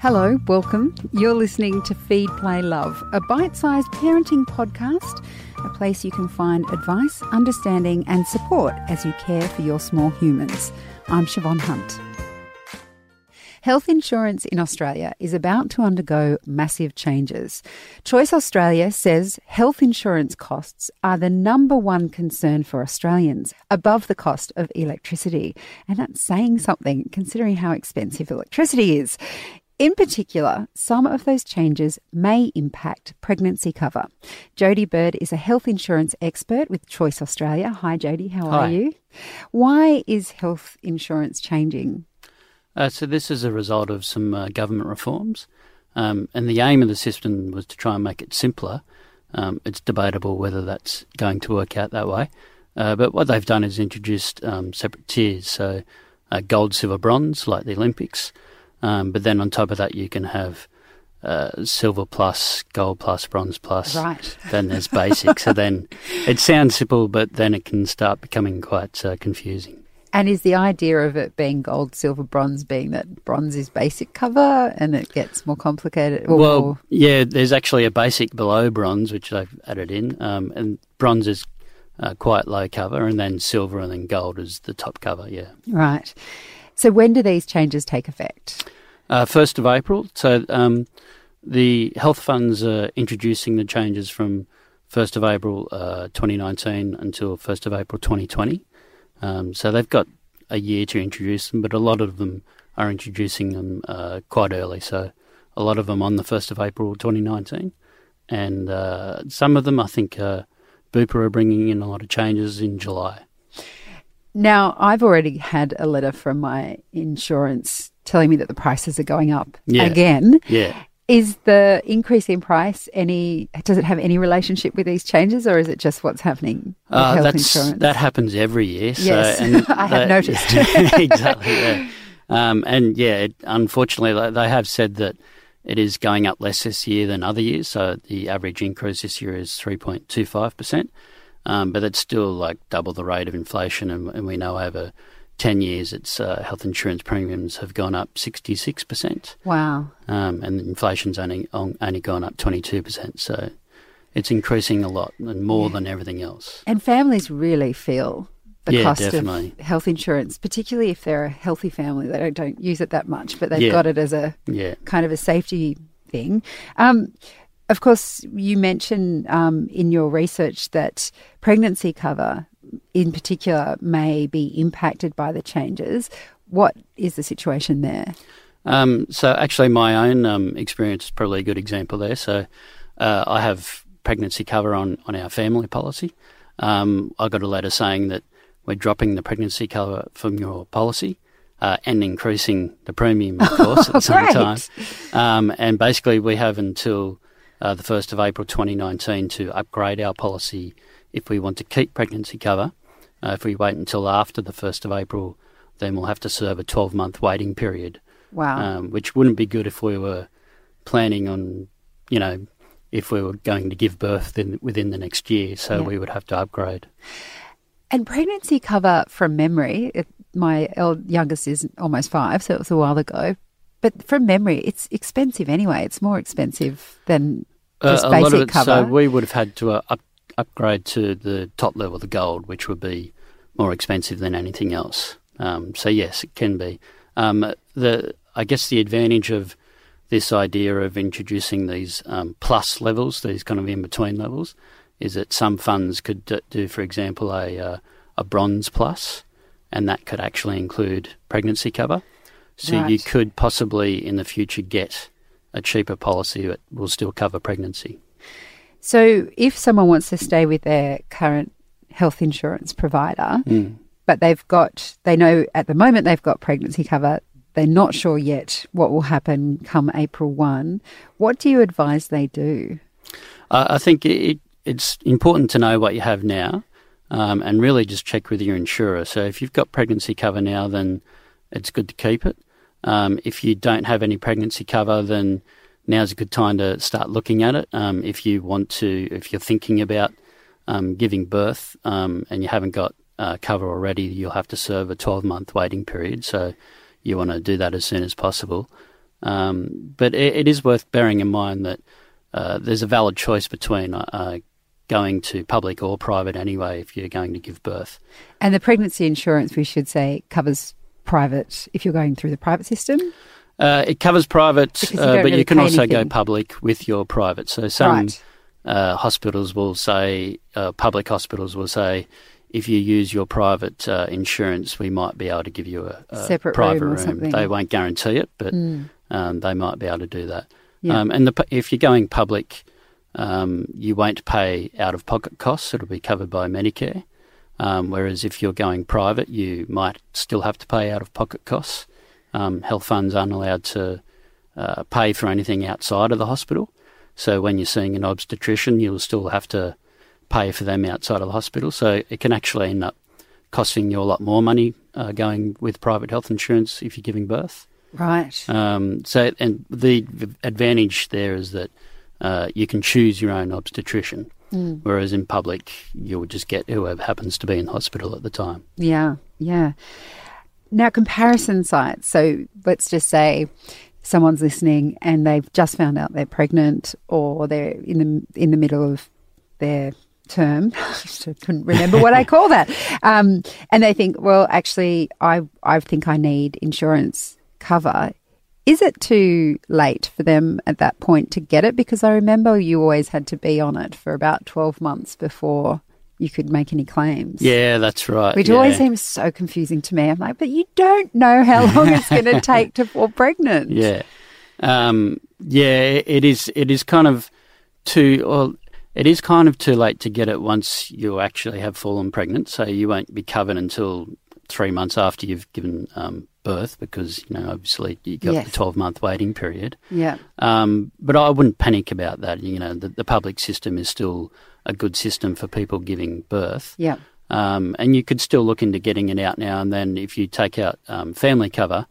Hello, welcome. You're listening to Feed, Play, Love, a bite sized parenting podcast, a place you can find advice, understanding, and support as you care for your small humans. I'm Siobhan Hunt. Health insurance in Australia is about to undergo massive changes. Choice Australia says health insurance costs are the number one concern for Australians, above the cost of electricity. And that's saying something considering how expensive electricity is. In particular, some of those changes may impact pregnancy cover. Jody Bird is a health insurance expert with Choice Australia. Hi, Jody. How Hi. are you? Why is health insurance changing? Uh, so this is a result of some uh, government reforms, um, and the aim of the system was to try and make it simpler. Um, it's debatable whether that's going to work out that way, uh, but what they've done is introduced um, separate tiers, so uh, gold, silver, bronze, like the Olympics, um, but then on top of that you can have uh, silver plus, gold plus, bronze plus. Right. Then there's basic. so then it sounds simple, but then it can start becoming quite uh, confusing. And is the idea of it being gold, silver, bronze being that bronze is basic cover and it gets more complicated? or Well, yeah, there's actually a basic below bronze, which I've added in, um, and bronze is uh, quite low cover, and then silver and then gold is the top cover. Yeah, right. So when do these changes take effect? uh, first of April. So um, the health funds are introducing the changes from first of April uh, 2019 until first of April 2020. Um, so they've got a year to introduce them, but a lot of them are introducing them uh, quite early. So a lot of them on the first of April 2019, and uh, some of them I think uh, Bupa are bringing in a lot of changes in July. Now, I've already had a letter from my insurance telling me that the prices are going up Yeah. again. Yeah. Is the increase in price any? Does it have any relationship with these changes, or is it just what's happening with Uh, health that's, insurance? That happens every year. So, Yes, and I have that- noticed. exactly. Yeah. Um, and yeah, it, unfortunately, they- they have said that it is going up less this year than other years. So the average increase this year is 3.25%. Um, but it's still like double the rate of inflation. And, and we know over 10 years, its uh, health insurance premiums have gone up 66%. wow. Um, and inflation's only, on- only gone up 22%. So it's increasing a lot and more than everything else. And families really feel the Yeah, cost definitely. of health insurance, particularly if they're a healthy family. They don't, don't use it that much, but they've Yeah. got it as a Yeah. kind of a safety thing. Um, of course, you mentioned um, in your research that pregnancy cover, in particular, may be impacted by the changes. What is the situation there? Um, so actually, my own um, experience is probably a good example there. So uh, I have pregnancy cover on, on our family policy. Um, I got a letter saying that we're dropping the pregnancy cover from your policy uh, and increasing the premium, of course, at the same time. Um, and basically, we have until uh, the 1st of April 2019 to upgrade our policy if we want to keep pregnancy cover. Uh, if we wait until after the 1st of April, then we'll have to serve a 12 month waiting period Wow. um, which wouldn't be good if we were planning on, you know, if we were going to give birth in, within the next year. So Yeah. we would have to upgrade. And pregnancy cover from memory, it, my youngest is almost five, so it was a while ago. But from memory, it's expensive anyway. It's more expensive than just Uh, a lot of basic cover. so we would have had to uh, up, upgrade to the top level, the gold, which would be more expensive than anything else. Um, so yes, it can be. Um, the I guess the advantage of this idea of introducing these um, plus levels, these kind of in between levels, is that some funds could d- do, for example, a uh, a bronze plus, and that could actually include pregnancy cover. So you could possibly in the future get a cheaper policy that will still cover pregnancy. So, if someone wants to stay with their current health insurance provider, Mm. but they've got, they know at the moment they've got pregnancy cover, they're not sure yet what will happen come April 1, what do you advise they do? Uh, I think it, it's important to know what you have now um, and really just check with your insurer. So if you've got pregnancy cover now, then it's good to keep it. Um, if you don't have any pregnancy cover, then now's a good time to start looking at it. Um, if you want to, if you're thinking about um, giving birth um, and you haven't got uh, cover already, you'll have to serve a 12 month waiting period. So you want to do that as soon as possible. Um, but it, it is worth bearing in mind that uh, there's a valid choice between uh, going to public or private anyway if you're going to give birth. And the pregnancy insurance, we should say, covers private if you're going through the private system? Uh, it covers private, uh, but really you can also anything. go public with your private. So some Right. uh, hospitals will say, uh, public hospitals will say, if you use your private uh, insurance, we might be able to give you a, a Separate private room or something. They won't guarantee it, but Mm. um, they might be able to do that. Yeah. Um, and the, if you're going public, um, you won't pay out of pocket costs. It'll be covered by Medicare. Um, whereas if you're going private, you might still have to pay out of pocket costs. Um, health funds aren't allowed to uh, pay for anything outside of the hospital. So when you're seeing an obstetrician, you'll still have to pay for them outside of the hospital. So it can actually end up costing you a lot more money uh, going with private health insurance if you're giving birth. Right. Um, so, and the advantage there is that uh, you can choose your own obstetrician, Mm. whereas in public you would just get whoever happens to be in hospital at the time. Yeah, yeah. Now, comparison sites. So let's just say someone's listening and they've just found out they're pregnant or they're in the in the middle of their term. I couldn't remember what I call that. Um, and they think, well, actually, I I think I need insurance cover. Is it too late for them at that point to get it? Because I remember you always had to be on it for about twelve months before you could make any claims. Yeah, that's right. Which yeah. always seems so confusing to me. I'm like, but you don't know how long it's going to take to fall pregnant. Yeah, um, yeah. It is. It is kind of too. Well, it is kind of too late to get it once you actually have fallen pregnant. So you won't be covered until three months after you've given um, birth, because you know obviously you got Yes. the twelve month waiting period. Yeah. Um, but I wouldn't panic about that. You know, the, the public system is still a good system for people giving birth. Yeah. Um, and you could still look into getting it out now and then. If you take out um, family cover,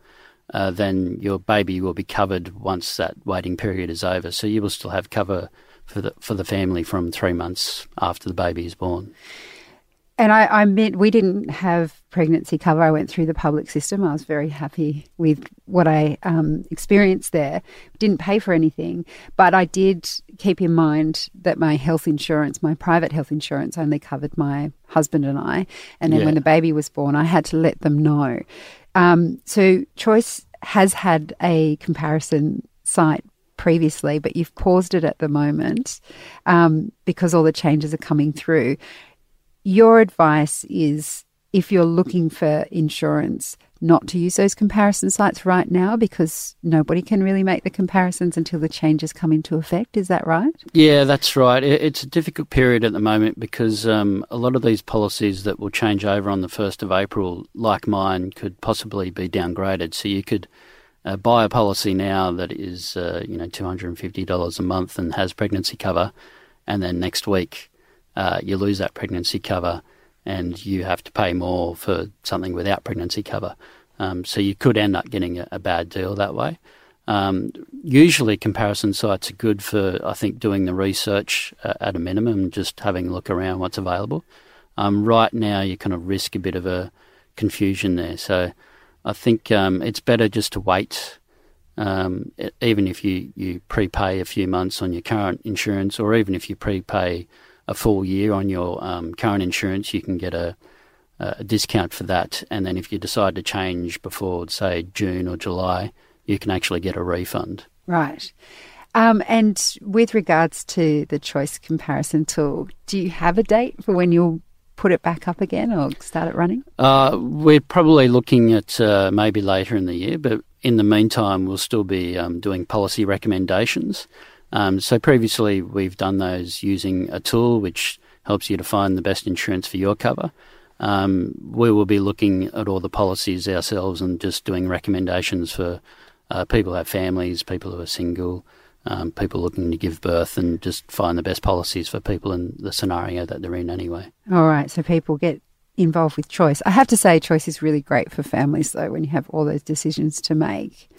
uh, then your baby will be covered once that waiting period is over. So you will still have cover for the for the family from three months after the baby is born. And I, I meant we didn't have pregnancy cover. I went through the public system. I was very happy with what I um, experienced there. Didn't pay for anything, but I did keep in mind that my health insurance, my private health insurance, only covered my husband and I. And then Yeah. when the baby was born, I had to let them know. Um, so Choice has had a comparison site previously, but you've paused it at the moment um, because all the changes are coming through your advice is if you're looking for insurance, not to use those comparison sites right now because nobody can really make the comparisons until the changes come into effect. Is that right? Yeah, that's right. It's a difficult period at the moment because um, a lot of these policies that will change over on the 1st of April, like mine, could possibly be downgraded. So you could uh, buy a policy now that is, uh, you know, $250 a month and has pregnancy cover, and then next week uh, you lose that pregnancy cover and you have to pay more for something without pregnancy cover. Um, so you could end up getting a, a bad deal that way. Um, usually, comparison sites are good for, I think, doing the research uh, at a minimum, just having a look around what's available. Um, right now, you kind of risk a bit of a confusion there. So I think um, it's better just to wait, um, even if you, you prepay a few months on your current insurance, or even if you prepay a full year on your um, current insurance, you can get a, a discount for that. And then if you decide to change before, say, June or July, you can actually get a refund. Right. Um, and with regards to the choice comparison tool, do you have a date for when you'll put it back up again or start it running? Uh, we're probably looking at uh, maybe later in the year, but in the meantime, we'll still be um, doing policy recommendations. Um, so previously, we've done those using a tool which helps you to find the best insurance for your cover. Um, we will be looking at all the policies ourselves and just doing recommendations for uh, people who have families, people who are single, um, people looking to give birth, and just find the best policies for people in the scenario that they're in anyway. All right. So people get involved with choice. I have to say, choice is really great for families, though, when you have all those decisions to make.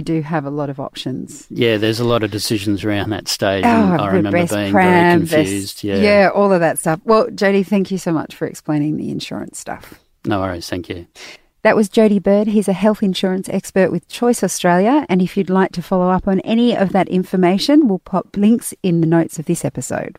You do have a lot of options. Yeah, there's a lot of decisions around that stage. Oh, and ah, I remember being pram, very best- confused. yeah. all of that stuff. Well, Jodie, thank you so much for explaining the insurance stuff. No worries. Thank you. That was Jody Bird. He's a health insurance expert with Choice Australia. And if you'd like to follow up on any of that information, we'll pop links in the notes of this episode.